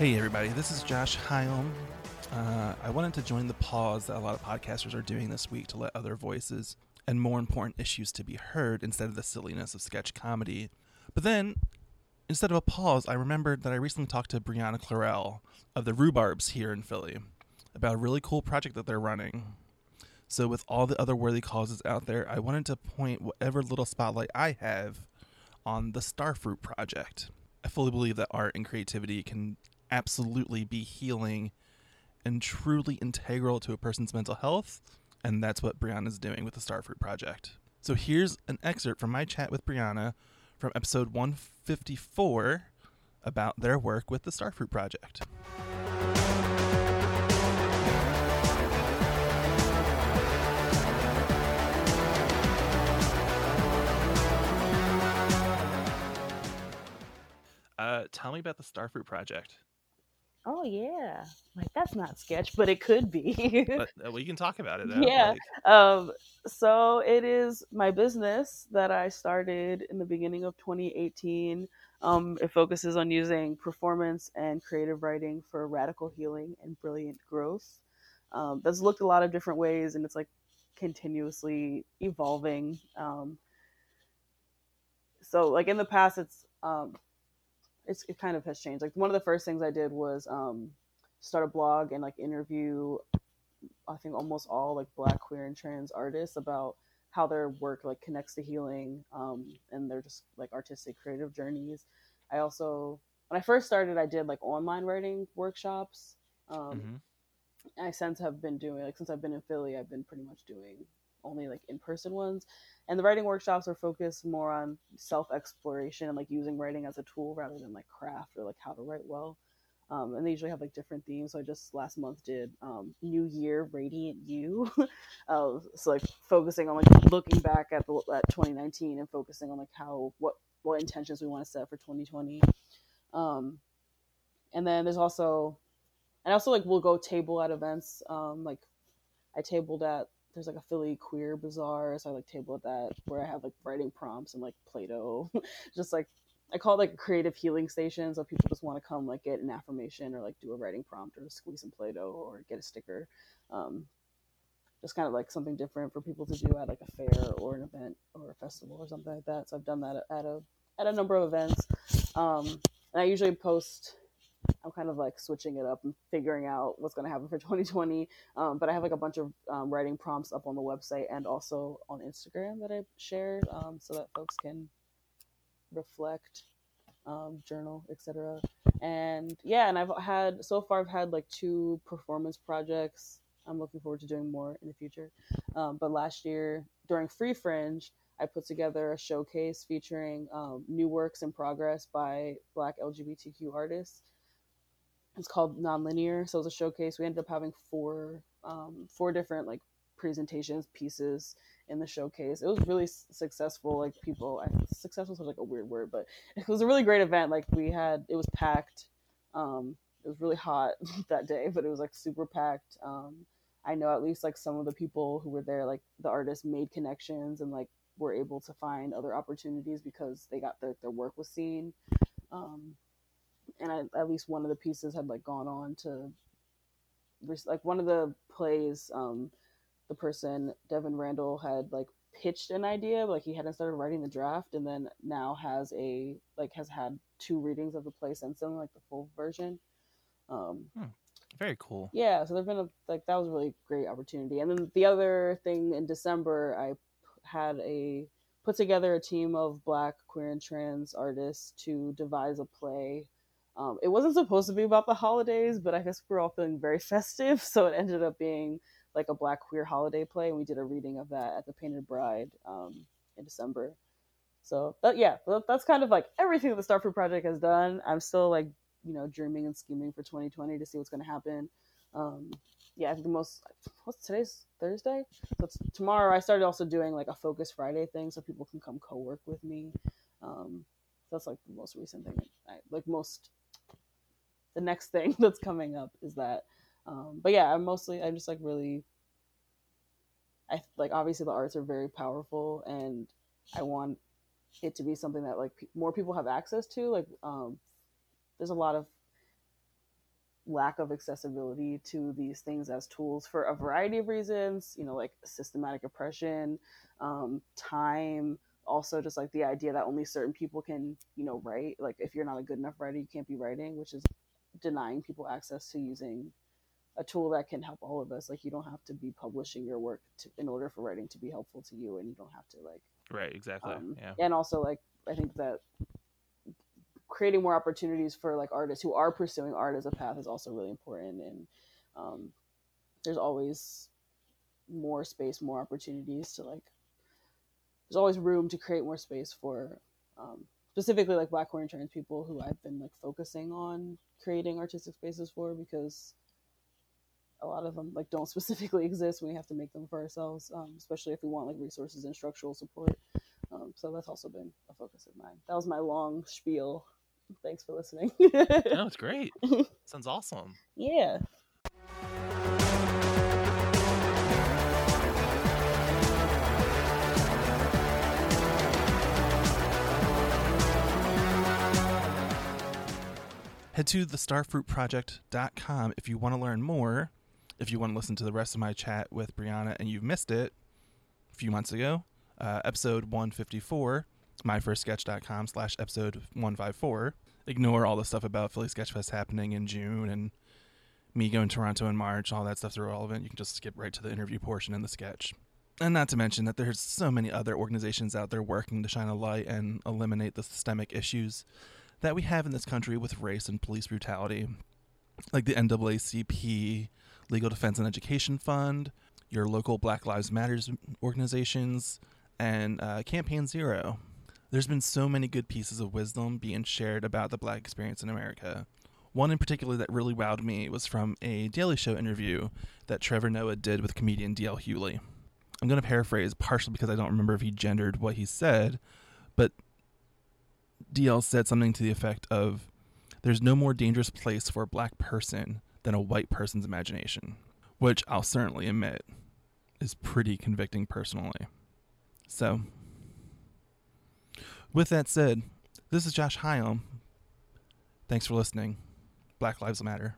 Hey, everybody, this is Josh Hyam. Uh, I wanted to join the pause that a lot of podcasters are doing this week to let other voices and more important issues to be heard instead of the silliness of sketch comedy. But then, instead of a pause, I remembered that I recently talked to Brianna Clarell of the Rhubarbs here in Philly about a really cool project that they're running. So, with all the other worthy causes out there, I wanted to point whatever little spotlight I have on the Starfruit Project. I fully believe that art and creativity can absolutely be healing and truly integral to a person's mental health, and that's what Brianna's doing with the Starfruit Project. So here's an excerpt from my chat with Brianna from episode 154 about their work with the Starfruit Project. Uh, tell me about the Starfruit Project. Oh yeah, like that's not sketch, but it could be. But uh, we can talk about it. Though. yeah. Like, Um. So it is my business that I started in the beginning of 2018. Um. It focuses on using performance and creative writing for radical healing and brilliant growth. Um. That's looked a lot of different ways, and it's like continuously evolving. Um. So like in the past, it's um it's, it kind of has changed. Like one of the first things I did was um, start a blog and like interview, I think almost all like Black, queer, and trans artists about how their work like connects to healing um, and their just like artistic creative journeys. I also when I first started, I did like online writing workshops. Um, mhm. I since have been doing like since I've been in Philly, I've been pretty much doing only like in person ones. And the writing workshops are focused more on self exploration and like using writing as a tool rather than like craft or like how to write well. Um, and they usually have like different themes. So I just last month did um, New Year Radiant You. uh, so like focusing on like looking back at the at 2019 and focusing on like how what what intentions we want to set for 2020. Um, and then there's also and also like we'll go table at events. Um, like I tabled at there's like a Philly queer bazaar, so I like table at that where I have like writing prompts and like Play-Doh, just like I call it like a creative healing station. So people just want to come like get an affirmation or like do a writing prompt or squeeze some Play-Doh or get a sticker. Um, just kind of like something different for people to do at like a fair or an event or a festival or something like that. So I've done that at a at a number of events. Um, and I usually post I'm kind of like switching it up and figuring out what's going to happen for 2020. Um, but I have like a bunch of um, writing prompts up on the website and also on Instagram that I shared um, so that folks can reflect, um, journal, etc. And yeah, and I've had so far I've had like two performance projects. I'm looking forward to doing more in the future. Um, but last year during Free Fringe, I put together a showcase featuring um, new works in progress by Black LGBTQ artists it's called nonlinear. So it was a showcase. We ended up having four um, four different like presentations pieces in the showcase. It was really successful. Like people I, successful is like a weird word but it was a really great event. Like we had it was packed. Um, it was really hot that day but it was like super packed. Um, i know at least like some of the people who were there like the artists made connections and like were able to find other opportunities because they got their, their work was seen. Um, and I, at least one of the pieces had like gone on to like one of the plays um the person devin randall had like pitched an idea but like he hadn't started writing the draft and then now has a like has had two readings of the play since then like the full version. Um Very cool. yeah so there's been a like that was a really great opportunity. And then the other thing in december i had a put together a team of black queer and trans artists to devise a play um, it wasn't supposed to be about the holidays but i guess we we're all feeling very festive so it ended up being like a black queer holiday play and we did a reading of that at the painted bride um, in december so that, yeah that's kind of like everything that the starfruit project has done i'm still like you know dreaming and scheming for 2020 to see what's going to happen um, yeah, I think the most what's today's Thursday? So tomorrow. I started also doing like a Focus Friday thing, so people can come co-work with me. Um, that's like the most recent thing. I, like most, the next thing that's coming up is that. Um, but yeah, I'm mostly I'm just like really. I like obviously the arts are very powerful, and I want it to be something that like more people have access to. Like, um, there's a lot of lack of accessibility to these things as tools for a variety of reasons, you know, like systematic oppression, um, time, also just like the idea that only certain people can, you know, write. Like if you're not a good enough writer, you can't be writing, which is denying people access to using a tool that can help all of us. Like you don't have to be publishing your work to, in order for writing to be helpful to you, and you don't have to like right exactly um, yeah. And also like I think that creating more opportunities for like artists who are pursuing art as a path is also really important, and um, there's always more space, more opportunities to like. There's always room to create more space for um, specifically like black queer and trans people who I've been like focusing on creating artistic spaces for because a lot of them like don't specifically exist. We have to make them for ourselves, um, especially if we want like resources and structural support. Um, so that's also been a focus of mine. That was my long spiel. Thanks for listening. no, it's great. Sounds awesome. Yeah. Head to thestarfruitproject.com if you want to learn more. If you want to listen to the rest of my chat with Brianna and you've missed it a few months ago, uh, episode 154, myfirstsketch.com slash episode 154. Ignore all the stuff about Philly Sketchfest happening in June and me going to Toronto in March. All that stuff's irrelevant. You can just skip right to the interview portion in the sketch. And not to mention that there's so many other organizations out there working to shine a light and eliminate the systemic issues that we have in this country with race and police brutality, like the NAACP, Legal Defense and Education Fund, your local Black Lives Matters organizations, and uh, Campaign Zero. There's been so many good pieces of wisdom being shared about the black experience in America. One in particular that really wowed me was from a Daily Show interview that Trevor Noah did with comedian D.L. Hughley. I'm going to paraphrase partially because I don't remember if he gendered what he said, but DL said something to the effect of There's no more dangerous place for a black person than a white person's imagination, which I'll certainly admit is pretty convicting personally. So, with that said, this is Josh Hyam. Thanks for listening. Black Lives Matter.